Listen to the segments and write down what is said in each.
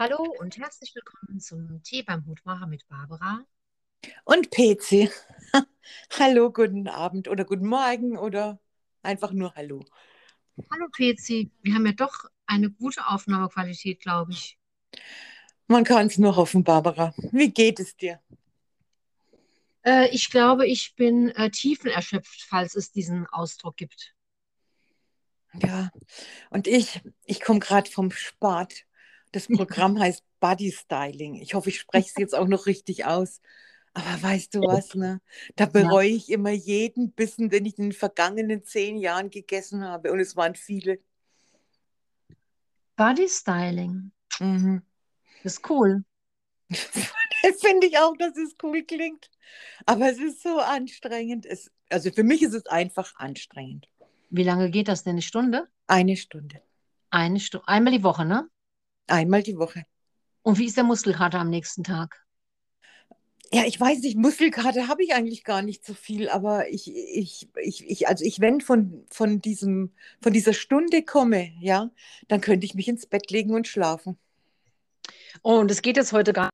Hallo und herzlich willkommen zum Tee beim Hutmacher mit Barbara. Und PC. Hallo, guten Abend oder guten Morgen oder einfach nur Hallo. Hallo PC, wir haben ja doch eine gute Aufnahmequalität, glaube ich. Man kann es nur hoffen, Barbara. Wie geht es dir? Äh, ich glaube, ich bin äh, tiefenerschöpft, falls es diesen Ausdruck gibt. Ja, und ich, ich komme gerade vom Sport. Das Programm heißt Body Styling. Ich hoffe, ich spreche es jetzt auch noch richtig aus. Aber weißt du was, ne? Da bereue ich immer jeden Bissen, den ich in den vergangenen zehn Jahren gegessen habe. Und es waren viele. Body Styling. Mhm. Das ist cool. Finde ich auch, dass es cool klingt. Aber es ist so anstrengend. Es, also für mich ist es einfach anstrengend. Wie lange geht das denn? Eine Stunde? Eine Stunde. Eine Stunde. Einmal die Woche, ne? Einmal die Woche. Und wie ist der Muskelkater am nächsten Tag? Ja, ich weiß nicht, Muskelkater habe ich eigentlich gar nicht so viel, aber ich, ich, ich, ich also ich, wenn von, von, diesem, von dieser Stunde komme, ja, dann könnte ich mich ins Bett legen und schlafen. Oh, und es geht jetzt heute gar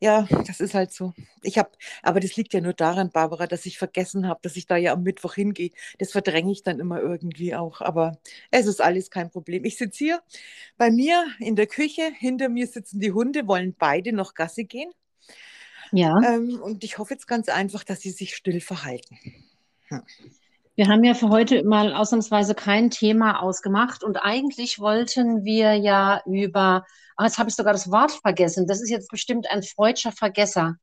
ja, das ist halt so. Ich habe, aber das liegt ja nur daran, Barbara, dass ich vergessen habe, dass ich da ja am Mittwoch hingehe. Das verdränge ich dann immer irgendwie auch. Aber es ist alles kein Problem. Ich sitze hier bei mir in der Küche. Hinter mir sitzen die Hunde, wollen beide noch Gasse gehen. Ja. Ähm, und ich hoffe jetzt ganz einfach, dass sie sich still verhalten. Hm. Wir haben ja für heute mal ausnahmsweise kein Thema ausgemacht und eigentlich wollten wir ja über, ach, jetzt habe ich sogar das Wort vergessen, das ist jetzt bestimmt ein freudscher Vergesser.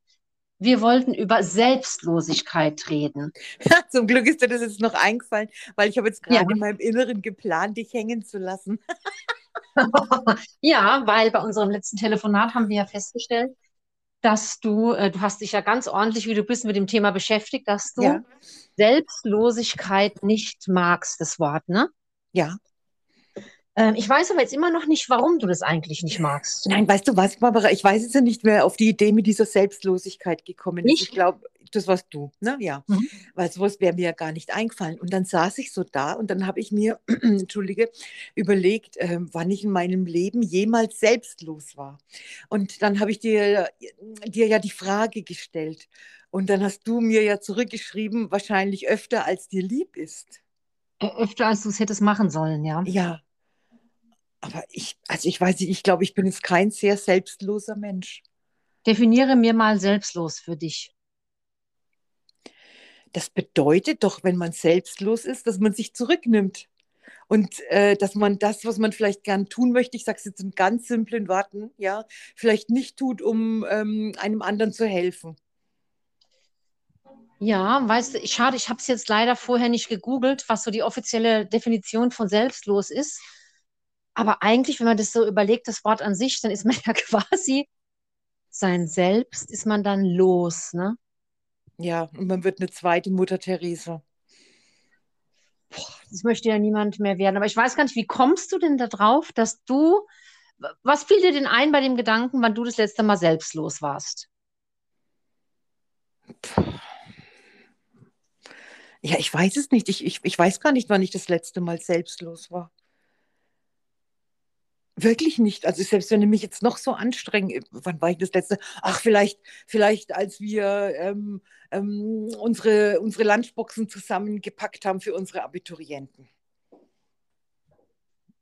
Wir wollten über Selbstlosigkeit reden. Zum Glück ist dir das jetzt noch eingefallen, weil ich habe jetzt gerade ja. in meinem Inneren geplant, dich hängen zu lassen. ja, weil bei unserem letzten Telefonat haben wir ja festgestellt, dass du, äh, du hast dich ja ganz ordentlich, wie du bist, mit dem Thema beschäftigt, dass du ja. Selbstlosigkeit nicht magst, das Wort, ne? Ja. Ähm, ich weiß aber jetzt immer noch nicht, warum du das eigentlich nicht magst. Nein, weißt du was, Barbara? Ich weiß jetzt ja nicht, wer auf die Idee mit dieser Selbstlosigkeit gekommen ist. Ich glaube, das warst du, ne? Ja. Mhm. Weil sowas wäre mir ja gar nicht eingefallen. Und dann saß ich so da und dann habe ich mir, entschuldige, überlegt, äh, wann ich in meinem Leben jemals selbstlos war. Und dann habe ich dir, dir ja die Frage gestellt. Und dann hast du mir ja zurückgeschrieben, wahrscheinlich öfter, als dir lieb ist. Öfter, als du es hättest machen sollen, ja. Ja, aber ich, also ich weiß nicht, ich glaube, ich bin jetzt kein sehr selbstloser Mensch. Definiere mir mal selbstlos für dich. Das bedeutet doch, wenn man selbstlos ist, dass man sich zurücknimmt. Und äh, dass man das, was man vielleicht gern tun möchte, ich sage es jetzt in ganz simplen Worten, ja, vielleicht nicht tut, um ähm, einem anderen zu helfen. Ja, weißt du, schade, ich habe es jetzt leider vorher nicht gegoogelt, was so die offizielle Definition von selbstlos ist. Aber eigentlich, wenn man das so überlegt, das Wort an sich, dann ist man ja quasi sein Selbst, ist man dann los, ne? Ja, und man wird eine zweite Mutter Teresa. Das möchte ja niemand mehr werden. Aber ich weiß gar nicht, wie kommst du denn darauf, dass du, was fiel dir denn ein bei dem Gedanken, wann du das letzte Mal selbstlos warst? Ja, ich weiß es nicht. Ich, ich, ich weiß gar nicht, wann ich das letzte Mal selbstlos war. Wirklich nicht. Also selbst wenn ich mich jetzt noch so anstrenge, äh, wann war ich das letzte? Ach, vielleicht, vielleicht als wir ähm, ähm, unsere, unsere Lunchboxen zusammengepackt haben für unsere Abiturienten.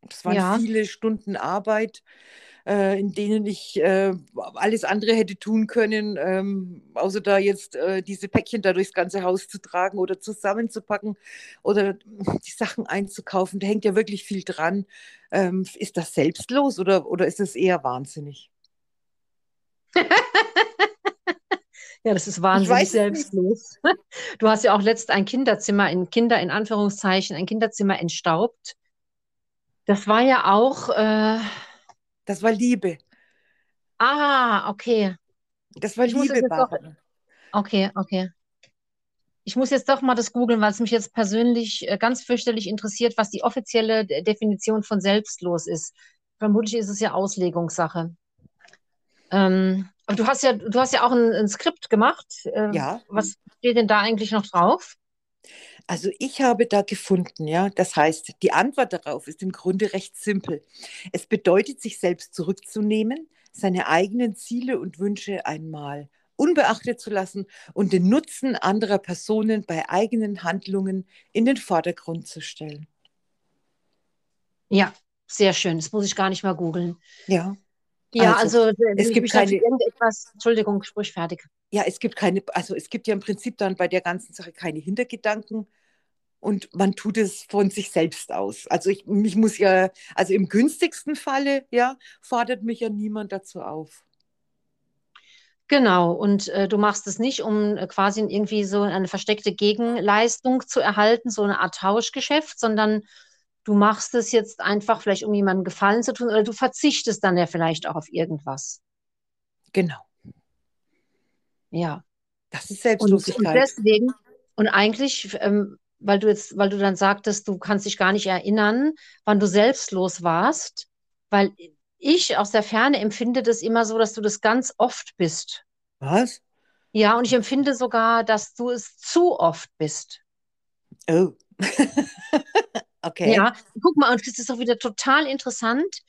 Das waren ja. viele Stunden Arbeit äh, in denen ich äh, alles andere hätte tun können, ähm, außer da jetzt äh, diese Päckchen da durchs ganze Haus zu tragen oder zusammenzupacken oder die Sachen einzukaufen. Da hängt ja wirklich viel dran. Ähm, ist das selbstlos oder, oder ist es eher wahnsinnig? Ja, das ist wahnsinnig selbstlos. Du hast ja auch letzt ein Kinderzimmer in Kinder in Anführungszeichen ein Kinderzimmer entstaubt. Das war ja auch äh, das war Liebe. Ah, okay. Das war ich Liebe, doch, Okay, okay. Ich muss jetzt doch mal das googeln, weil es mich jetzt persönlich äh, ganz fürchterlich interessiert, was die offizielle Definition von selbstlos ist. Vermutlich ist es ja Auslegungssache. Ähm, aber du hast ja, du hast ja auch ein, ein Skript gemacht. Äh, ja. Was steht denn da eigentlich noch drauf? Also ich habe da gefunden, ja, das heißt, die Antwort darauf ist im Grunde recht simpel. Es bedeutet, sich selbst zurückzunehmen, seine eigenen Ziele und Wünsche einmal unbeachtet zu lassen und den Nutzen anderer Personen bei eigenen Handlungen in den Vordergrund zu stellen. Ja, sehr schön. Das muss ich gar nicht mal googeln. Ja. Ja, also, also es gibt keine irgendetwas, Entschuldigung, sprich fertig. Ja, es gibt keine, also es gibt ja im Prinzip dann bei der ganzen Sache keine Hintergedanken und man tut es von sich selbst aus. Also ich mich muss ja, also im günstigsten Falle, ja, fordert mich ja niemand dazu auf. Genau, und äh, du machst es nicht, um äh, quasi irgendwie so eine versteckte Gegenleistung zu erhalten, so eine Art Tauschgeschäft, sondern du machst es jetzt einfach vielleicht, um jemandem Gefallen zu tun, oder du verzichtest dann ja vielleicht auch auf irgendwas. Genau. Ja. Das ist Selbstlosigkeit. Und, und deswegen, und eigentlich, ähm, weil du jetzt, weil du dann sagtest, du kannst dich gar nicht erinnern, wann du selbstlos warst, weil ich aus der Ferne empfinde das immer so, dass du das ganz oft bist. Was? Ja, und ich empfinde sogar, dass du es zu oft bist. Oh. okay. Ja, guck mal, und das ist doch wieder total interessant,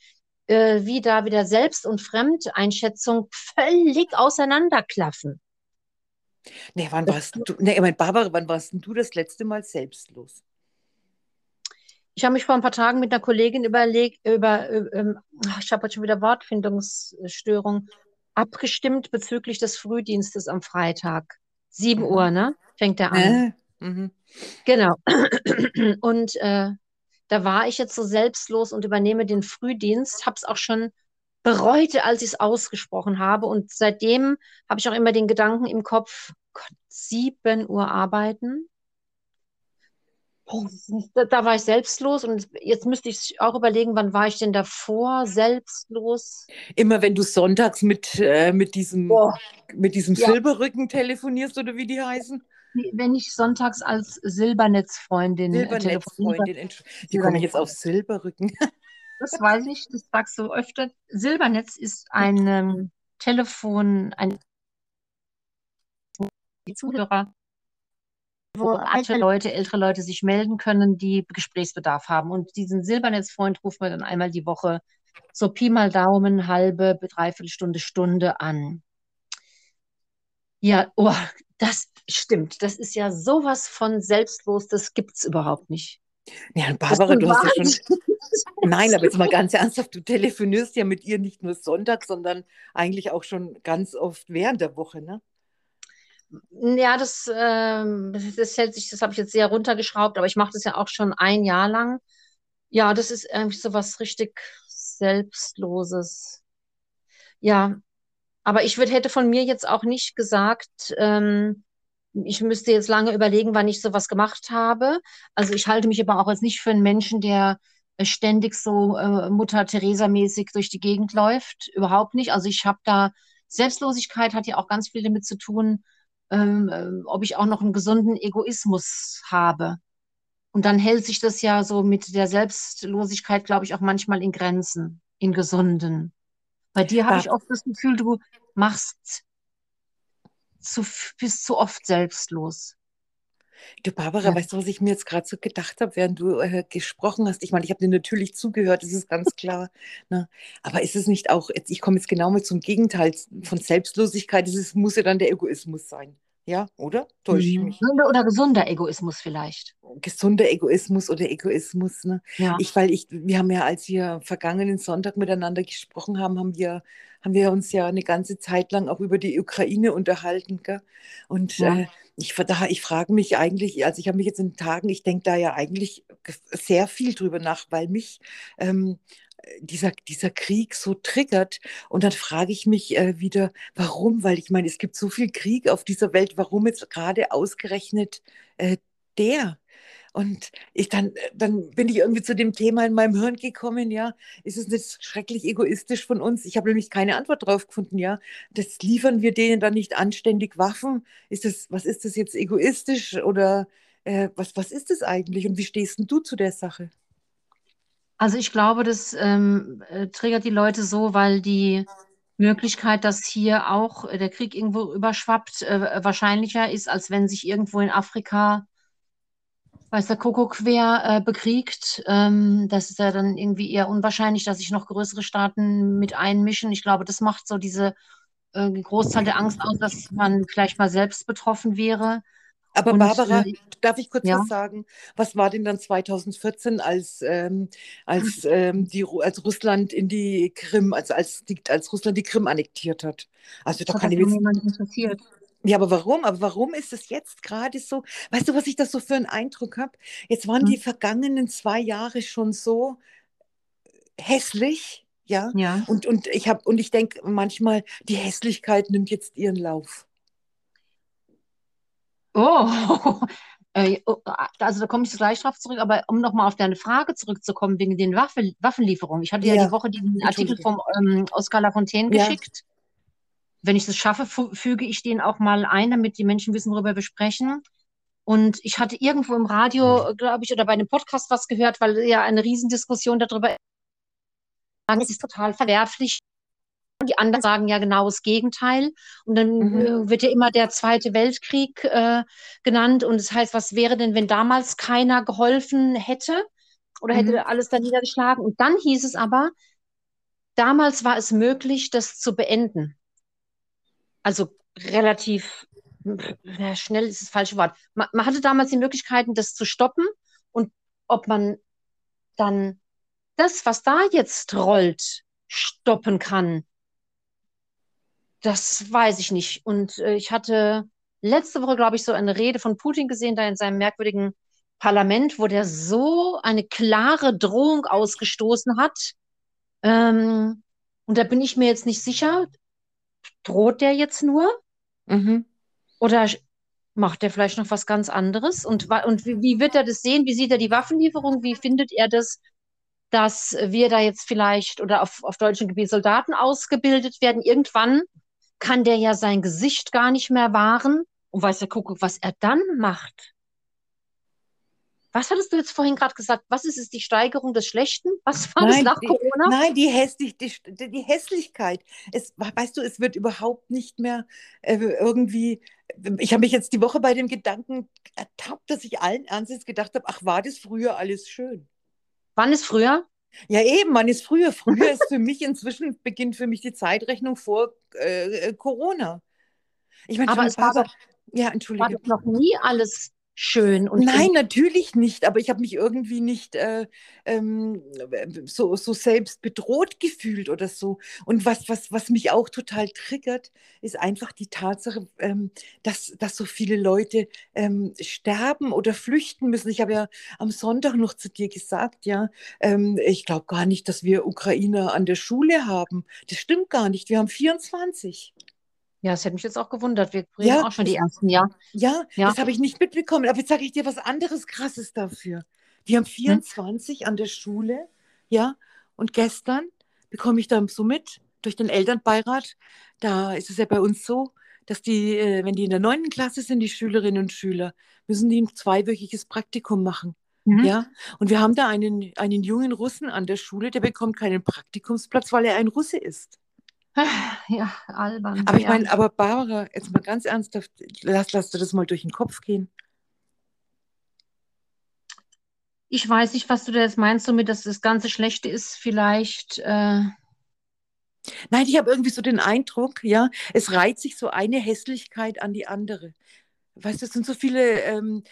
äh, wie da wieder Selbst- und Fremdeinschätzung völlig auseinanderklaffen. Nee, wann warst du? Nee, ich meine, Barbara, wann warst du das letzte Mal selbstlos? Ich habe mich vor ein paar Tagen mit einer Kollegin überlegt, über, ähm, ich habe heute schon wieder Wortfindungsstörung, abgestimmt bezüglich des Frühdienstes am Freitag. 7 mhm. Uhr, ne? Fängt der an. Äh, mhm. Genau. Und äh, da war ich jetzt so selbstlos und übernehme den Frühdienst, habe es auch schon bereut, als ich es ausgesprochen habe. Und seitdem habe ich auch immer den Gedanken im Kopf, Gott, 7 Uhr arbeiten da, da, war ich selbstlos und jetzt müsste ich auch überlegen, wann war ich denn davor selbstlos? Immer wenn du sonntags mit, äh, mit diesem, mit diesem ja. Silberrücken telefonierst oder wie die heißen? Wenn ich sonntags als Silbernetzfreundin äh, Silbernetzfreundin, wie komme ich jetzt auf Silberrücken? das weiß ich, das sagst du öfter. Silbernetz ist ein ähm, Telefon, ein Zuhörer wo alte Leute, ältere Leute sich melden können, die Gesprächsbedarf haben. Und diesen Silbernetzfreund rufen wir dann einmal die Woche so Pi mal Daumen, halbe, dreiviertel Stunde, Stunde an. Ja, oh, das stimmt. Das ist ja sowas von selbstlos, das gibt es überhaupt nicht. Ja, Barbara, du hast ja schon. Nein, aber jetzt mal ganz ernsthaft, du telefonierst ja mit ihr nicht nur Sonntag, sondern eigentlich auch schon ganz oft während der Woche, ne? Ja, das, ähm, das hält sich, das habe ich jetzt sehr runtergeschraubt, aber ich mache das ja auch schon ein Jahr lang. Ja, das ist irgendwie so was richtig Selbstloses. Ja, aber ich würd, hätte von mir jetzt auch nicht gesagt, ähm, ich müsste jetzt lange überlegen, wann ich sowas gemacht habe. Also ich halte mich aber auch als nicht für einen Menschen, der ständig so äh, Mutter Teresa-mäßig durch die Gegend läuft. Überhaupt nicht. Also ich habe da, Selbstlosigkeit hat ja auch ganz viel damit zu tun, ähm, ähm, ob ich auch noch einen gesunden Egoismus habe. Und dann hält sich das ja so mit der Selbstlosigkeit, glaube ich, auch manchmal in Grenzen, in gesunden. Bei dir habe ich oft das Gefühl, du machst zu, bist zu oft selbstlos. Du Barbara, ja. weißt du, was ich mir jetzt gerade so gedacht habe, während du äh, gesprochen hast? Ich meine, ich habe dir natürlich zugehört, das ist ganz klar. Ne? Aber ist es nicht auch, jetzt, ich komme jetzt genau mit zum Gegenteil von Selbstlosigkeit, es muss ja dann der Egoismus sein. Ja, oder? Täusche ich mhm. mich? Oder gesunder Egoismus vielleicht. Gesunder Egoismus oder Egoismus. Ne? Ja. Ich, weil ich, wir haben ja, als wir vergangenen Sonntag miteinander gesprochen haben, haben wir, haben wir uns ja eine ganze Zeit lang auch über die Ukraine unterhalten. Gell? Und ja. äh, ich, ich frage mich eigentlich, also ich habe mich jetzt in Tagen, ich denke da ja eigentlich sehr viel drüber nach, weil mich ähm, dieser, dieser Krieg so triggert. Und dann frage ich mich äh, wieder, warum? Weil ich meine, es gibt so viel Krieg auf dieser Welt, warum jetzt gerade ausgerechnet äh, der? Und ich dann, dann bin ich irgendwie zu dem Thema in meinem Hirn gekommen, ja, ist es nicht schrecklich egoistisch von uns? Ich habe nämlich keine Antwort drauf gefunden, ja. Das liefern wir denen dann nicht anständig Waffen? Ist das, was ist das jetzt egoistisch oder äh, was, was ist das eigentlich? Und wie stehst du zu der Sache? Also ich glaube, das ähm, äh, triggert die Leute so, weil die Möglichkeit, dass hier auch äh, der Krieg irgendwo überschwappt, äh, wahrscheinlicher ist, als wenn sich irgendwo in Afrika weiß der Kuckuck wer äh, bekriegt. Ähm, das ist ja dann irgendwie eher unwahrscheinlich, dass sich noch größere Staaten mit einmischen. Ich glaube, das macht so diese äh, Großteil der Angst aus, dass man vielleicht mal selbst betroffen wäre. Aber Und, Barbara, äh, darf ich kurz ja? was sagen? Was war denn dann 2014, als, ähm, als, ähm, die, als Russland in die Krim, also als, als Russland die Krim annektiert hat? Also da kann ich niemand interessiert. Ja, aber warum? Aber warum ist es jetzt gerade so? Weißt du, was ich das so für einen Eindruck habe? Jetzt waren hm. die vergangenen zwei Jahre schon so hässlich, ja. ja. Und, und ich habe und ich denke manchmal, die Hässlichkeit nimmt jetzt ihren Lauf. Oh, äh, oh, also da komme ich gleich drauf zurück, aber um nochmal auf deine Frage zurückzukommen, wegen den Waffe, Waffenlieferungen. Ich hatte ja, ja die Woche diesen Artikel vom ähm, Oskar Lafontaine geschickt. Wenn ich das schaffe, füge ich den auch mal ein, damit die Menschen wissen, worüber wir sprechen. Und ich hatte irgendwo im Radio, glaube ich, oder bei einem Podcast was gehört, weil ja eine Riesendiskussion darüber ist. Es ist total verwerflich, die anderen sagen ja genau das Gegenteil. Und dann mhm. Äh, wird ja immer der Zweite Weltkrieg äh, genannt. Und das heißt, was wäre denn, wenn damals keiner geholfen hätte oder hätte mhm. alles da niedergeschlagen? Und dann hieß es aber, damals war es möglich, das zu beenden. Also relativ ja, schnell ist das falsche Wort. Man, man hatte damals die Möglichkeiten, das zu stoppen. Und ob man dann das, was da jetzt rollt, stoppen kann, das weiß ich nicht. Und äh, ich hatte letzte Woche, glaube ich, so eine Rede von Putin gesehen, da in seinem merkwürdigen Parlament, wo der so eine klare Drohung ausgestoßen hat. Ähm, und da bin ich mir jetzt nicht sicher, droht der jetzt nur? Mhm. Oder macht er vielleicht noch was ganz anderes? Und, und wie, wie, wird er das sehen? Wie sieht er die Waffenlieferung? Wie findet er das, dass wir da jetzt vielleicht oder auf, auf deutschem Gebiet Soldaten ausgebildet werden? Irgendwann kann der ja sein Gesicht gar nicht mehr wahren und weiß der Kuckuck, was er dann macht. Was hattest du jetzt vorhin gerade gesagt? Was ist es, die Steigerung des Schlechten? Was war nein, das nach die, Corona? Nein, die, Hässlich, die, die Hässlichkeit. Es, weißt du, es wird überhaupt nicht mehr äh, irgendwie. Ich habe mich jetzt die Woche bei dem Gedanken ertappt, dass ich allen Ernstes gedacht habe: Ach, war das früher alles schön? Wann ist früher? Ja, eben, man ist früher. Früher ist für mich inzwischen, beginnt für mich die Zeitrechnung vor äh, äh Corona. Ich meine, aber es war, doch, ja, Entschuldige. war doch noch nie alles schön. Und Nein, natürlich nicht, aber ich habe mich irgendwie nicht äh, ähm, so, so selbst bedroht gefühlt oder so. Und was, was, was mich auch total triggert, ist einfach die Tatsache, ähm, dass, dass so viele Leute ähm, sterben oder flüchten müssen. Ich habe ja am Sonntag noch zu dir gesagt, ja, ähm, ich glaube gar nicht, dass wir Ukrainer an der Schule haben. Das stimmt gar nicht. Wir haben 24. Ja, das hätte mich jetzt auch gewundert. Wir bringen ja, auch schon die ersten, ja. Ja, ja. das habe ich nicht mitbekommen. Aber jetzt sage ich dir was anderes Krasses dafür. Wir haben 24 hm? an der Schule, ja, und gestern bekomme ich dann so mit durch den Elternbeirat. Da ist es ja bei uns so, dass die, äh, wenn die in der neunten Klasse sind, die Schülerinnen und Schüler, müssen die ein zweiwöchiges Praktikum machen. Mhm. Ja, und wir haben da einen, einen jungen Russen an der Schule, der bekommt keinen Praktikumsplatz, weil er ein Russe ist. Ja, albern. Aber ich meine, aber Barbara, jetzt mal ganz ernsthaft, lass, lass du das mal durch den Kopf gehen. Ich weiß nicht, was du da jetzt meinst, damit dass das ganze Schlechte ist, vielleicht. Äh... Nein, ich habe irgendwie so den Eindruck, ja, es reiht sich so eine Hässlichkeit an die andere weißt du, es sind so viele, ähm,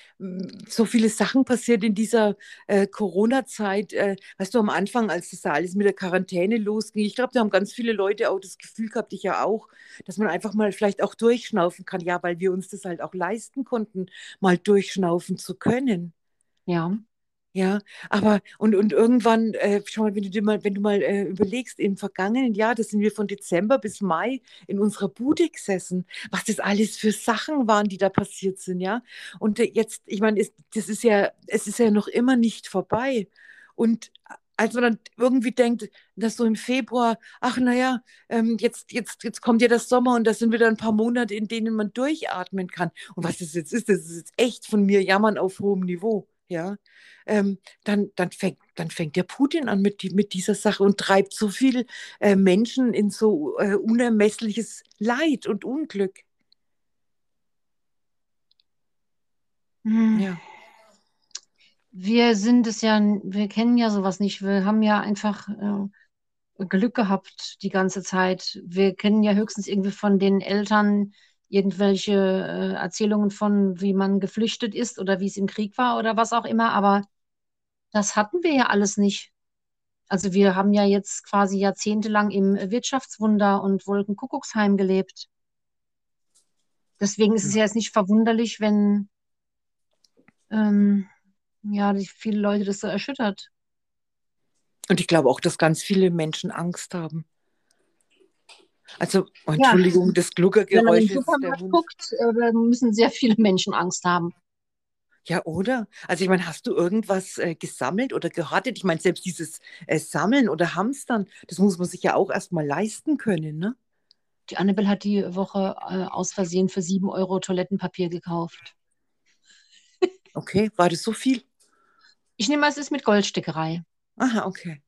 so viele Sachen passiert in dieser äh, Corona-Zeit. Äh, weißt du, am Anfang, als das da alles mit der Quarantäne losging, ich glaube, da haben ganz viele Leute auch das Gefühl gehabt, ich ja auch, dass man einfach mal vielleicht auch durchschnaufen kann. Ja, weil wir uns das halt auch leisten konnten, mal durchschnaufen zu können. Ja. Ja, aber und, und irgendwann, äh, schau mal, wenn du dir mal, wenn du mal äh, überlegst, im vergangenen Jahr, das sind wir von Dezember bis Mai in unserer Bude gesessen, was das alles für Sachen waren, die da passiert sind, ja. Und äh, jetzt, ich meine, das ist ja, es ist ja noch immer nicht vorbei. Und als man dann irgendwie denkt, dass so im Februar, ach naja, ähm, jetzt, jetzt, jetzt kommt ja das Sommer und das sind wieder ein paar Monate, in denen man durchatmen kann. Und was das jetzt ist, das ist jetzt echt von mir Jammern auf hohem Niveau ja, ähm, dann, dann, fängt, dann fängt der Putin an mit, die, mit dieser Sache und treibt so viele äh, Menschen in so äh, unermessliches Leid und Unglück. Hm. Ja. wir sind es ja, wir kennen ja sowas nicht. Wir haben ja einfach äh, Glück gehabt die ganze Zeit. Wir kennen ja höchstens irgendwie von den Eltern irgendwelche äh, Erzählungen von, wie man geflüchtet ist oder wie es im Krieg war oder was auch immer, aber das hatten wir ja alles nicht. Also wir haben ja jetzt quasi jahrzehntelang im Wirtschaftswunder und Wolkenkuckucksheim gelebt. Deswegen ist es ja jetzt nicht verwunderlich, wenn ähm, ja, viele Leute das so erschüttert. Und ich glaube auch, dass ganz viele Menschen Angst haben. Also, oh, Entschuldigung, ja. das Gluckergeräusch. Wenn man in den Supermarkt guckt, äh, müssen sehr viele Menschen Angst haben. Ja, oder? Also ich meine, hast du irgendwas äh, gesammelt oder gehortet? Ich meine, selbst dieses äh, Sammeln oder Hamstern, das muss man sich ja auch erstmal leisten können, ne? Die Annabelle hat die Woche äh, aus Versehen für sieben Euro Toilettenpapier gekauft. Okay, war das so viel? Ich nehme mal, es ist mit Goldstickerei. Aha, okay.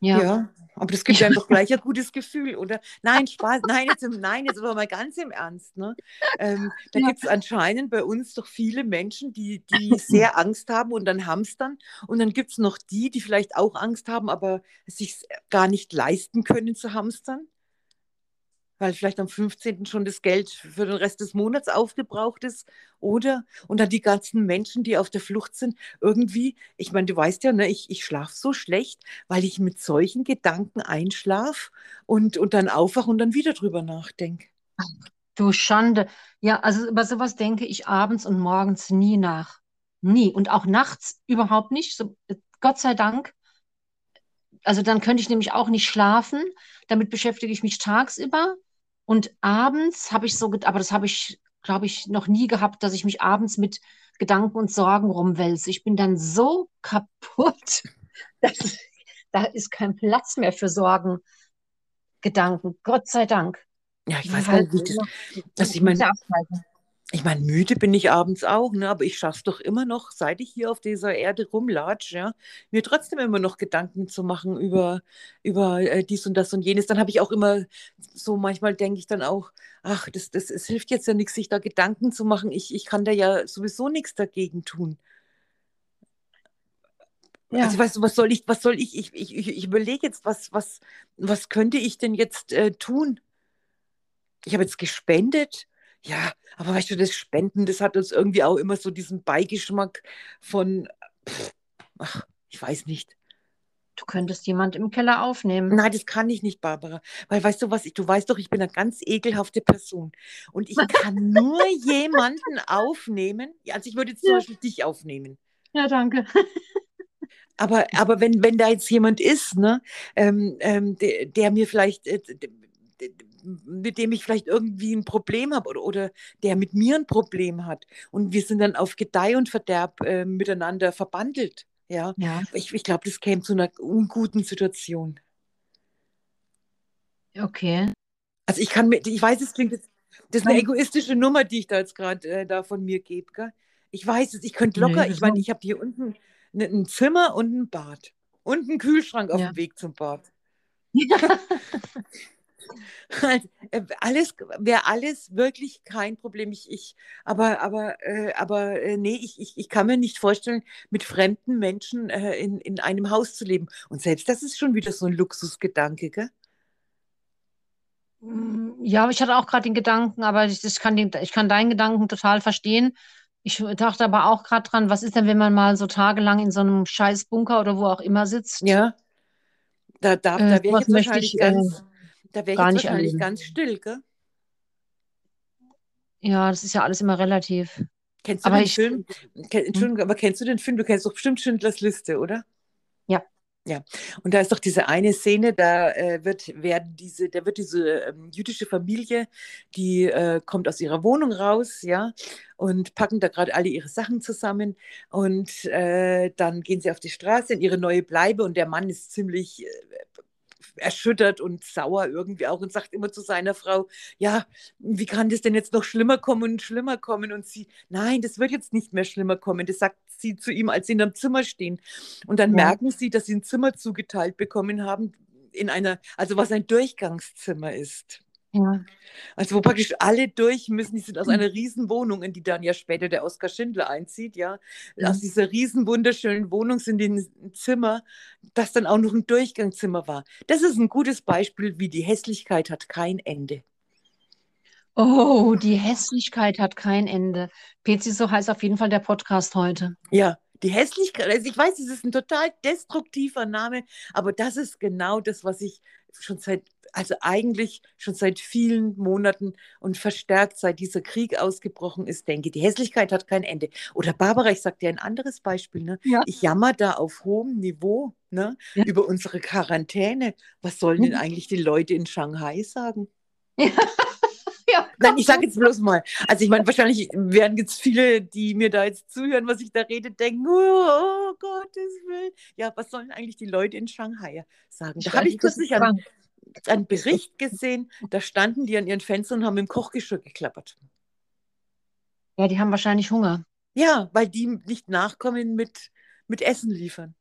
Ja. ja. Aber das gibt ja. einfach gleich ein gutes Gefühl, oder? Nein, Spaß, nein, jetzt, nein, jetzt aber mal ganz im Ernst. Ne? Ähm, da gibt es anscheinend bei uns doch viele Menschen, die, die sehr Angst haben und dann hamstern. Und dann gibt es noch die, die vielleicht auch Angst haben, aber sich gar nicht leisten können zu hamstern weil vielleicht am 15. schon das Geld für den Rest des Monats aufgebraucht ist. Oder, und dann die ganzen Menschen, die auf der Flucht sind, irgendwie, ich meine, du weißt ja, ne, ich, ich schlafe so schlecht, weil ich mit solchen Gedanken einschlafe und, und dann aufwache und dann wieder drüber nachdenke. Du Schande. Ja, also über sowas denke ich abends und morgens nie nach. Nie. Und auch nachts überhaupt nicht. So, Gott sei Dank. Also dann könnte ich nämlich auch nicht schlafen. Damit beschäftige ich mich tagsüber. Und abends habe ich so, aber das habe ich, glaube ich, noch nie gehabt, dass ich mich abends mit Gedanken und Sorgen rumwälze. Ich bin dann so kaputt, dass da ist kein Platz mehr für Sorgen, Gedanken. Gott sei Dank. Ja, ich weiß halt nicht, dass ich meine, ich meine, müde bin ich abends auch, ne? aber ich schaffe es doch immer noch, seit ich hier auf dieser Erde rumlatsche, ja, mir trotzdem immer noch Gedanken zu machen über, über äh, dies und das und jenes. Dann habe ich auch immer so, manchmal denke ich dann auch, ach, das, das, es hilft jetzt ja nichts, sich da Gedanken zu machen. Ich, ich kann da ja sowieso nichts dagegen tun. Ja. Also weißt du, was soll ich, was soll ich, ich, ich, ich überlege jetzt, was, was, was könnte ich denn jetzt äh, tun? Ich habe jetzt gespendet ja, aber weißt du, das Spenden, das hat uns irgendwie auch immer so diesen Beigeschmack von, pff, ach, ich weiß nicht. Du könntest jemand im Keller aufnehmen. Nein, das kann ich nicht, Barbara. Weil weißt du was, ich, du weißt doch, ich bin eine ganz ekelhafte Person. Und ich kann nur jemanden aufnehmen. Also ich würde jetzt zum ja. Beispiel dich aufnehmen. Ja, danke. Aber, aber wenn, wenn da jetzt jemand ist, ne, ähm, ähm, der, der, mir vielleicht, äh, mit dem ich vielleicht irgendwie ein Problem habe oder, oder der mit mir ein Problem hat. Und wir sind dann auf Gedeih und Verderb äh, miteinander verbandelt. Ja, ja. ich, ich glaube, das käme zu einer unguten Situation. Okay. Also ich kann mir, ich weiß, es klingt jetzt, das ist eine egoistische Nummer, die ich da jetzt gerade äh, da von mir gebe. Gell? Ich weiß es, ich könnte locker, nee, ich meine, ich habe hier unten ne, ein Zimmer und ein Bad und einen Kühlschrank auf ja. dem Weg zum Bad. Ja. Äh, alles wäre alles wirklich kein Problem. Ich, ich aber, aber, äh, aber äh, nee, ich, ich, ich kann mir nicht vorstellen, mit fremden Menschen äh, in, in einem Haus zu leben. Und selbst das ist schon wieder so ein Luxusgedanke, gell? Mm, ja, ich hatte auch gerade den Gedanken, aber ich, ich, kann den, ich kann deinen Gedanken total verstehen. Ich dachte aber auch gerade dran, was ist denn, wenn man mal so tagelang in so einem Scheißbunker oder wo auch immer sitzt? Ja, da, da, da äh, wäre ich jetzt wahrscheinlich ich, ganz, da wäre ich jetzt wahrscheinlich erleben. ganz still, gell? Ja, das ist ja alles immer relativ. Kennst du aber den ich, Film? Ken, Entschuldigung, aber kennst du den Film? Du kennst doch bestimmt Schindlers Liste, oder? Ja. Ja, und da ist doch diese eine Szene, da äh, wird, werden diese, da wird diese ähm, jüdische Familie, die äh, kommt aus ihrer Wohnung raus, ja, und packen da gerade alle ihre Sachen zusammen und äh, dann gehen sie auf die Straße in ihre neue Bleibe und der Mann ist ziemlich äh, erschüttert und sauer irgendwie auch und sagt immer zu seiner Frau, ja, wie kann das denn jetzt noch schlimmer kommen und schlimmer kommen? Und sie, nein, das wird jetzt nicht mehr schlimmer kommen. Das sagt sie zu ihm, als sie in einem Zimmer stehen. Und dann ja. merken sie, dass sie ein Zimmer zugeteilt bekommen haben, in einer, also was ein Durchgangszimmer ist. Ja. Also wo praktisch alle durch müssen, die sind aus einer Riesenwohnung, in die dann ja später der Oskar Schindler einzieht, ja. ja. Aus dieser riesen wunderschönen Wohnung sind die ein Zimmer, das dann auch noch ein Durchgangszimmer war. Das ist ein gutes Beispiel, wie die Hässlichkeit hat kein Ende. Oh, die Hässlichkeit hat kein Ende. Pezi, so heißt auf jeden Fall der Podcast heute. Ja, die Hässlichkeit, also ich weiß, es ist ein total destruktiver Name, aber das ist genau das, was ich schon seit, also eigentlich schon seit vielen Monaten und verstärkt seit dieser Krieg ausgebrochen ist, denke. Die Hässlichkeit hat kein Ende. Oder Barbara, ich sage dir ein anderes Beispiel. Ne? Ja. Ich jammer da auf hohem Niveau ne? Ja. über unsere Quarantäne. Was sollen denn eigentlich die Leute in Shanghai sagen? Ja. Ja, Nein, ich sage jetzt bloß mal. Also ich meine, wahrscheinlich werden jetzt viele, die mir da jetzt zuhören, was ich da rede, denken, oh, oh Gottes Willen. Ja, was sollen eigentlich die Leute in Shanghai sagen? Da habe ich kürzlich einen, einen Bericht gesehen, da standen die an ihren Fenstern und haben im Kochgeschirr geklappert. Ja, die haben wahrscheinlich Hunger. Ja, weil die nicht nachkommen mit, mit Essen liefern.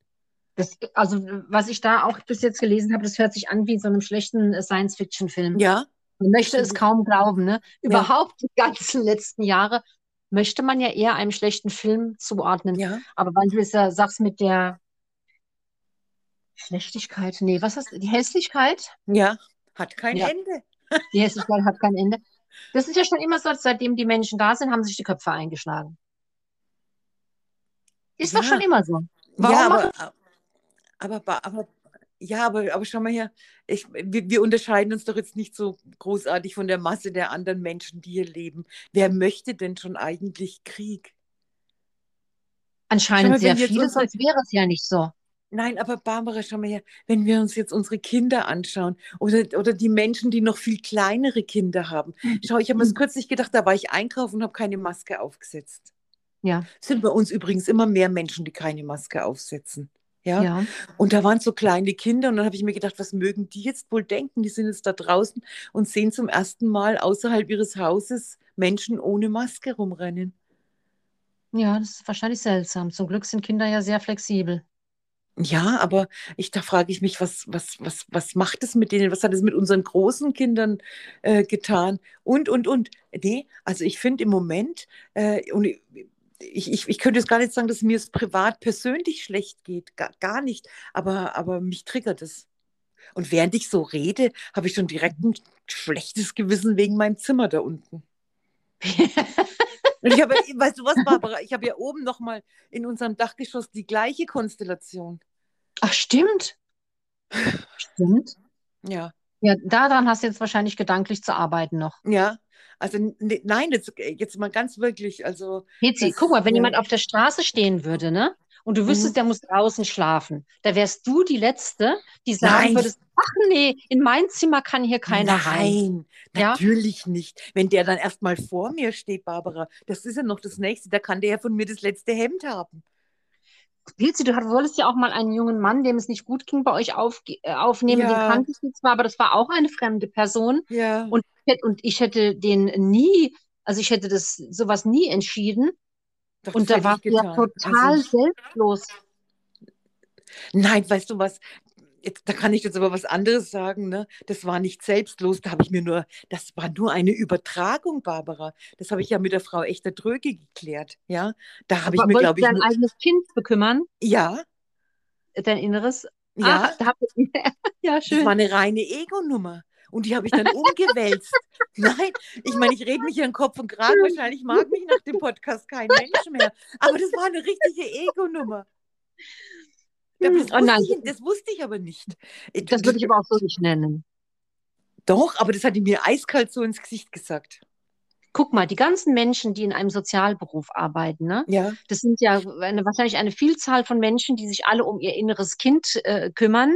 Das, also, was ich da auch bis jetzt gelesen habe, das hört sich an wie in so einem schlechten Science-Fiction-Film. Ja. Man möchte es kaum glauben, ne? Überhaupt ja. die ganzen letzten Jahre möchte man ja eher einem schlechten Film zuordnen. Ja. Aber weil du es ja sagst mit der Schlechtigkeit, nee, was ist die Hässlichkeit? Ja, hat kein ja. Ende. Die Hässlichkeit hat kein Ende. Das ist ja schon immer so, seitdem die Menschen da sind, haben sich die Köpfe eingeschlagen. Ist ja. doch schon immer so. Warum ja, aber, aber, aber, ja, aber, aber schau mal her, ich, wir, wir, unterscheiden uns doch jetzt nicht so großartig von der Masse der anderen Menschen, die hier leben. Wer möchte denn schon eigentlich Krieg? Anscheinend mal, sehr viele, sonst wäre es ja nicht so. Nein, aber Barbara, schau mal her, wenn wir uns jetzt unsere Kinder anschauen oder, oder die Menschen, die noch viel kleinere Kinder haben. Schau, ich habe mir das kürzlich gedacht, da war ich einkaufen und habe keine Maske aufgesetzt. Ja. Sind bei uns übrigens immer mehr Menschen, die keine Maske aufsetzen. Ja? ja. Und da waren so kleine Kinder und dann habe ich mir gedacht, was mögen die jetzt wohl denken? Die sind jetzt da draußen und sehen zum ersten Mal außerhalb ihres Hauses Menschen ohne Maske rumrennen. Ja, das ist wahrscheinlich seltsam. Zum Glück sind Kinder ja sehr flexibel. Ja, aber ich, da frage ich mich, was, was, was, was macht es mit denen? Was hat es mit unseren großen Kindern äh, getan? Und, und, und. Nee, also ich finde im Moment, äh, und ich, ich, ich könnte jetzt gar nicht sagen, dass mir es privat persönlich schlecht geht, gar, gar nicht, aber, aber mich triggert es. Und während ich so rede, habe ich schon direkt ein schlechtes Gewissen wegen meinem Zimmer da unten. Und ich habe, weißt du was, Barbara, ich habe ja oben nochmal in unserem Dachgeschoss die gleiche Konstellation. Ach, stimmt. Stimmt. Ja. Ja, daran hast du jetzt wahrscheinlich gedanklich zu arbeiten noch. Ja, also ne, nein, jetzt, jetzt mal ganz wirklich. Also, Hezi, guck mal, wenn ja. jemand auf der Straße stehen würde, ne? Und du wüsstest, mhm. der muss draußen schlafen. Da wärst du die Letzte, die sagen würde, ach nee, in mein Zimmer kann hier keiner Nein, rein. Nein, natürlich ja? nicht. Wenn der dann erstmal vor mir steht, Barbara, das ist ja noch das Nächste, da kann der ja von mir das letzte Hemd haben. Pilzi, du wolltest ja auch mal einen jungen Mann, dem es nicht gut ging, bei euch auf, äh, aufnehmen. Ja. Den kanntest du zwar, aber das war auch eine fremde Person. Ja. Und, und ich hätte den nie, also ich hätte das sowas nie entschieden. Doch, und da war er total also, selbstlos. Nein, weißt du was? Jetzt, da kann ich jetzt aber was anderes sagen, ne? Das war nicht selbstlos, da habe ich mir nur, das war nur eine Übertragung, Barbara. Das habe ich ja mit der Frau Echter Dröge geklärt, ja? Da habe ich mir, glaube ich. dein nur... eigenes Kind bekümmern? Ja. Dein Inneres? Ja. Ach, ich... ja, schön. Das war eine reine Ego-Nummer. Und die habe ich dann umgewälzt. Nein, ich meine, ich rede mich hier in Kopf und Kragen. Wahrscheinlich mag mich nach dem Podcast kein Mensch mehr. Aber das war eine richtige Ego-Nummer. Das, hm, oh nein. Ich, das wusste ich aber nicht. Äh, das würde ich aber auch so nicht nennen. Doch, aber das hat die mir eiskalt so ins Gesicht gesagt. Guck mal, die ganzen Menschen, die in einem Sozialberuf arbeiten, ne? Ja. das sind ja eine, wahrscheinlich eine Vielzahl von Menschen, die sich alle um ihr inneres Kind äh, kümmern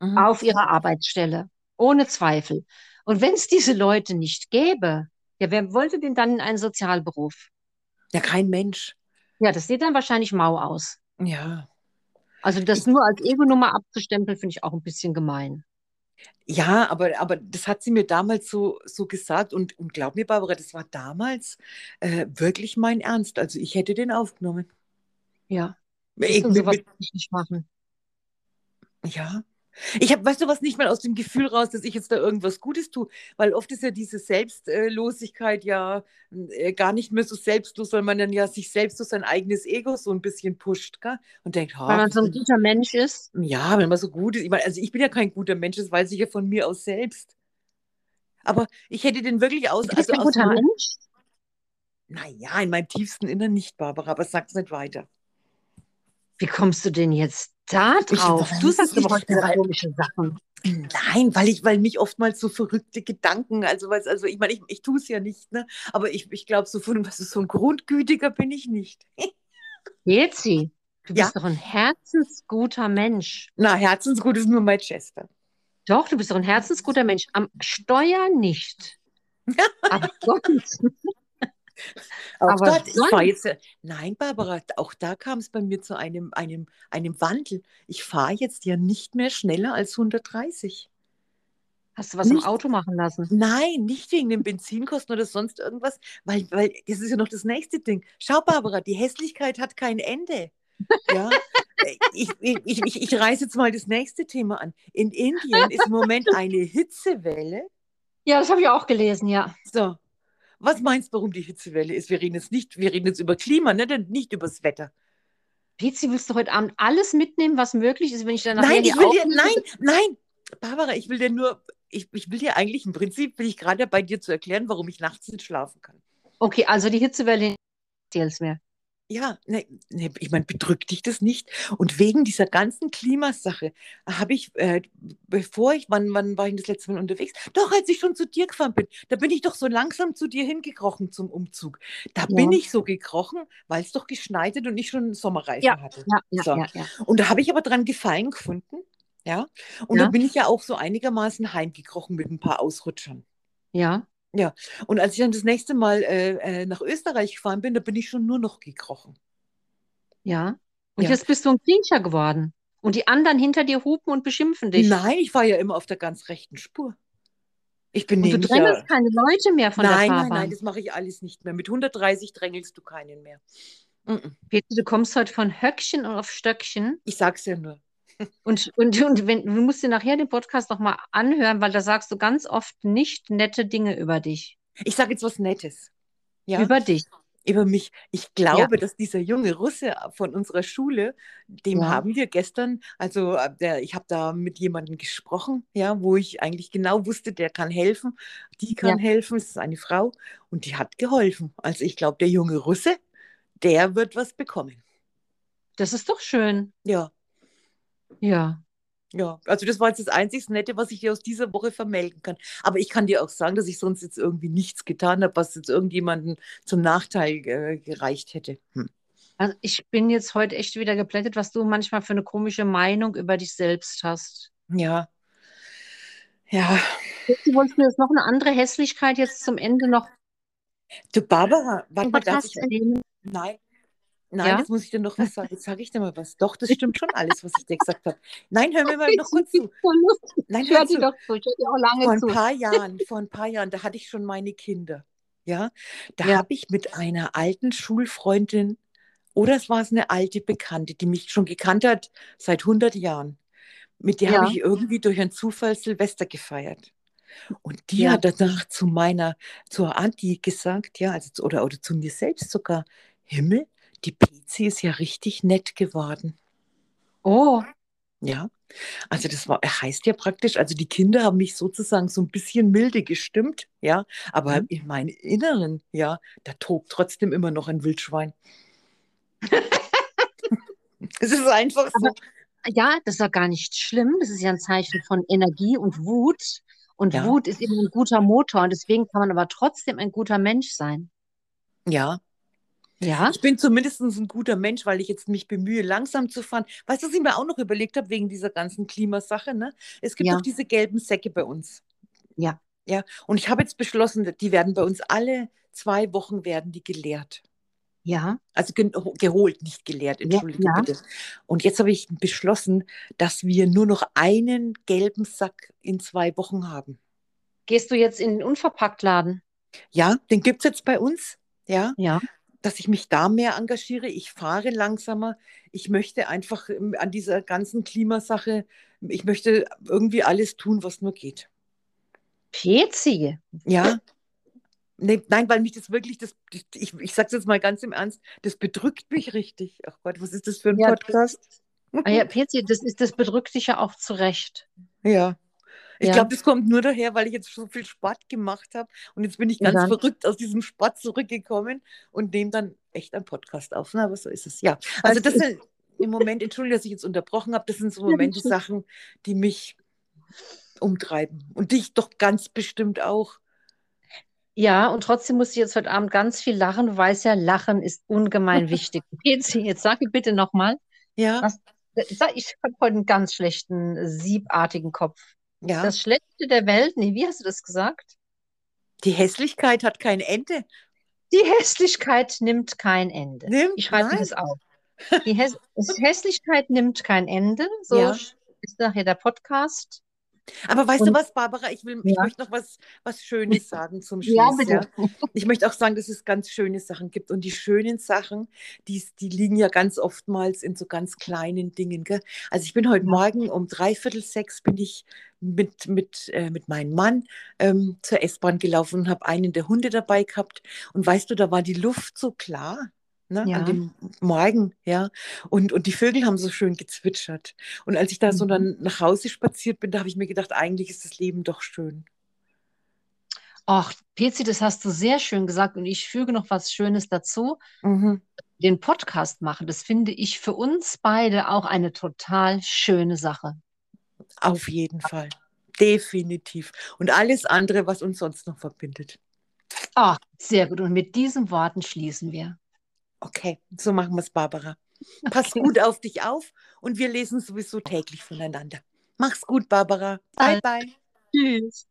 mhm. auf ihrer Arbeitsstelle. Ohne Zweifel. Und wenn es diese Leute nicht gäbe, ja, wer wollte denn dann in einen Sozialberuf? Ja, kein Mensch. Ja, das sieht dann wahrscheinlich mau aus. Ja. Also das nur als Ego-Nummer abzustempeln, finde ich auch ein bisschen gemein. Ja, aber, aber das hat sie mir damals so, so gesagt und, und glaub mir, Barbara, das war damals äh, wirklich mein Ernst. Also ich hätte den aufgenommen. Ja. Ich, sowas mit, nicht machen. Ja, Ich habe, weißt du was, nicht mal aus dem Gefühl raus, dass ich jetzt da irgendwas Gutes tue, weil oft ist ja diese Selbstlosigkeit ja äh, gar nicht mehr so selbstlos, weil man dann ja sich selbst durch sein eigenes Ego so ein bisschen pusht, gell? Und denkt, weil man so ein guter Mensch ist. Ja, wenn man so gut ist. Ich meine, also ich bin ja kein guter Mensch, das weiß ich ja von mir aus selbst. Aber ich hätte den wirklich aus. Du bist also ein guter meinem, Mensch? Naja, in meinem tiefsten Innern nicht, Barbara, aber sag's nicht weiter. Wie kommst du denn jetzt da drauf? Du sagst aber heute komische Sachen. Nein, weil ich, weil mich oftmals so verrückte Gedanken, also was, also ich meine, ich, ich tue es ja nicht, ne? Aber ich, ich glaube, so von was so ein Grundgütiger bin ich nicht. Jetzi, du bist ja? doch ein herzensguter Mensch. Na, herzensgut ist nur mein Chester. Doch, du bist doch ein herzensguter Mensch. Am Steuer nicht. Aber sonst. Auch Aber dort, ich war jetzt, nein, Barbara, auch da kam es bei mir zu einem, einem, einem Wandel. Ich fahre jetzt ja nicht mehr schneller als 130. Hast du was nicht, im Auto machen lassen? Nein, nicht wegen den Benzinkosten oder sonst irgendwas, weil, weil das ist ja noch das nächste Ding. Schau, Barbara, die Hässlichkeit hat kein Ende. Ja, ich, ich, ich, ich reiße jetzt mal das nächste Thema an. In Indien ist im Moment eine Hitzewelle. Ja, das habe ich auch gelesen, ja. So, was meinst du, warum die Hitzewelle ist? Wir reden jetzt nicht, wir reden jetzt über Klima, ne? nicht über das Wetter. Pizzi, willst du heute Abend alles mitnehmen, was möglich ist, wenn ich dann nachher Nein, ich will dir, nein, nein, Barbara, ich will dir nur, ich, ich will dir eigentlich im Prinzip, will ich gerade bei dir zu erklären, warum ich nachts nicht schlafen kann. Okay, also die Hitzewelle erzähl's mir. Ja, ne, ne, ich meine, bedrückt dich das nicht? Und wegen dieser ganzen Klimasache habe ich, äh, bevor ich, wann, wann war ich das letzte Mal unterwegs? Doch, als ich schon zu dir gefahren bin, da bin ich doch so langsam zu dir hingekrochen zum Umzug. Da ja. bin ich so gekrochen, weil es doch geschneit hat und ich schon Sommerreifen ja. hatte. Ja, ja, so. Und da habe ich aber dran Gefallen gefunden. Ja. Und da bin ich ja auch so einigermaßen heimgekrochen mit ein paar Ausrutschern. Ja. Ja, und als ich dann das nächste Mal äh, äh, nach Österreich gefahren bin, da bin ich schon nur noch gekrochen. Ja. Und ja. jetzt bist du ein Kriecher geworden. Und die anderen hinter dir hupen und beschimpfen dich. Nein, ich war ja immer auf der ganz rechten Spur. Ich bin und du drängelst ja... keine Leute mehr von nein, der Fahrbahn. Nein, nein, das mache ich alles nicht mehr. Mit 130 drängelst du keinen mehr. Mm -mm. Du kommst heute von Höckchen auf Stöckchen. Ich sag's ja nur. Und, und, und wenn, du musst dir nachher den Podcast nochmal anhören, weil da sagst du ganz oft nicht nette Dinge über dich. Ich sage jetzt was Nettes. Ja? Über dich. Über mich. Ich glaube, ja. dass dieser junge Russe von unserer Schule, dem ja. haben wir gestern, also äh, der, ich habe da mit jemandem gesprochen, ja, wo ich eigentlich genau wusste, der kann helfen, die kann helfen, es ist eine Frau und die hat geholfen. Also ich glaube, der junge Russe, der wird was bekommen. Das ist doch schön. Ja. Ja. Ja, also das war jetzt das einzig Nette, was ich dir aus dieser Woche vermelden kann. Aber ich kann dir auch sagen, dass ich sonst jetzt irgendwie nichts getan habe, was jetzt irgendjemandem zum Nachteil äh, gereicht hätte. Hm. Also ich bin jetzt heute echt wieder geplättet, was du manchmal für eine komische Meinung über dich selbst hast. Ja. Ja. Du wolltest mir jetzt noch eine andere Hässlichkeit jetzt zum Ende noch. Du Barbara, warte mal, darf ich... Nein, Nein, ja? jetzt muss ich dir noch was sagen. Jetzt sage ich dir mal was. Doch, das stimmt schon alles, was ich dir gesagt habe. Nein, hör mir mal noch kurz zu. Nein, hör dir doch zu. Dir auch lange vor ein zu. paar Jahren, vor ein paar Jahren, da hatte ich schon meine Kinder. Ja, da ja. habe ich mit einer alten Schulfreundin oder es war es eine alte Bekannte, die mich schon gekannt hat seit 100 Jahren. Mit der ja. habe ich irgendwie durch einen Zufall Silvester gefeiert. Und die ja. hat danach zu meiner, zur Anti gesagt, ja, also, oder, oder zu mir selbst sogar, Himmel, die PC ist ja richtig nett geworden. Oh. Ja, also das war, heißt ja praktisch, also die Kinder haben mich sozusagen so ein bisschen milde gestimmt, ja, aber mhm. in meinem Inneren, ja, da tobt trotzdem immer noch ein Wildschwein. es ist einfach so. Aber, ja, das ist ja gar nicht schlimm. Das ist ja ein Zeichen von Energie und Wut. Und ja. Wut ist eben ein guter Motor. Und deswegen kann man aber trotzdem ein guter Mensch sein. Ja, ja. Ich bin zumindest ein guter Mensch, weil ich jetzt mich bemühe, langsam zu fahren. Weißt du, was ich mir auch noch überlegt habe wegen dieser ganzen Klimasache? Ne? Es gibt ja. doch diese gelben Säcke bei uns. Ja. Ja. Und ich habe jetzt beschlossen, die werden bei uns alle zwei Wochen werden die geleert. Ja. Also ge geholt, nicht geleert, entschuldige ja, ja. bitte. Und jetzt habe ich beschlossen, dass wir nur noch einen gelben Sack in zwei Wochen haben. Gehst du jetzt in den Unverpacktladen? Ja, den gibt es jetzt bei uns. Ja. Ja dass ich mich da mehr engagiere. Ich fahre langsamer. Ich möchte einfach ähm, an dieser ganzen Klimasache ich möchte irgendwie alles tun, was nur geht. Pezi? Ja. Nee, nein, weil mich das wirklich, das, ich, ich sage es jetzt mal ganz im Ernst, das bedrückt mich richtig. Ach Gott, was ist das für ein ja, Podcast? Das, ah ja, Pezi, das, ist, das bedrückt dich ja auch zurecht. Ja. Ich ja. glaube, das kommt nur daher, weil ich jetzt so viel Sport gemacht habe und jetzt bin ich ganz ja, verrückt aus diesem Sport zurückgekommen und nehme dann echt einen Podcast auf. Na, aber so ist es. Ja, also das sind im Moment, entschuldige, dass ich jetzt unterbrochen habe, das sind so Momente Sachen, die mich umtreiben und dich doch ganz bestimmt auch. Ja, und trotzdem muss ich jetzt heute Abend ganz viel lachen. Du weißt ja, Lachen ist ungemein wichtig. Jetzt, jetzt sag mir bitte nochmal. Ja. Was, ich habe heute einen ganz schlechten, siebartigen Kopf. Ja. Das Schlechteste der Welt, nee, wie hast du das gesagt? Die Hässlichkeit hat kein Ende. Die Hässlichkeit nimmt kein Ende. Nimmt? Ich schreibe das auf. Die Häss Hässlichkeit nimmt kein Ende. So ja. ist nachher der Podcast. Aber weißt und, du was, Barbara, ich, will, ich möchte noch was, was Schönes sagen zum Schluss. Ja, bitte. Ja. Ich möchte auch sagen, dass es ganz schöne Sachen gibt. Und die schönen Sachen, die, die liegen ja ganz oftmals in so ganz kleinen Dingen. Gell? Also ich bin heute Morgen um dreiviertel sechs bin ich mit, mit, äh, mit meinem Mann ähm, zur S-Bahn gelaufen und habe einen der Hunde dabei gehabt. Und weißt du, da war die Luft so klar ne, ja. an dem Morgen, ja. Und, und die Vögel haben so schön gezwitschert. Und als ich da mhm. so dann nach Hause spaziert bin, da habe ich mir gedacht, eigentlich ist das Leben doch schön. Ach, Pezi, das hast du sehr schön gesagt und ich füge noch was Schönes dazu. Mhm. Den Podcast machen, das finde ich für uns beide auch eine total schöne Sache. Auf jeden Fall. Definitiv. Und alles andere, was uns sonst noch verbindet. Ach, sehr gut. Und mit diesen Worten schließen wir. Okay, so machen wir es, Barbara. Pass okay. gut auf dich auf und wir lesen sowieso täglich voneinander. Mach's gut, Barbara. Bye, bye. Tschüss.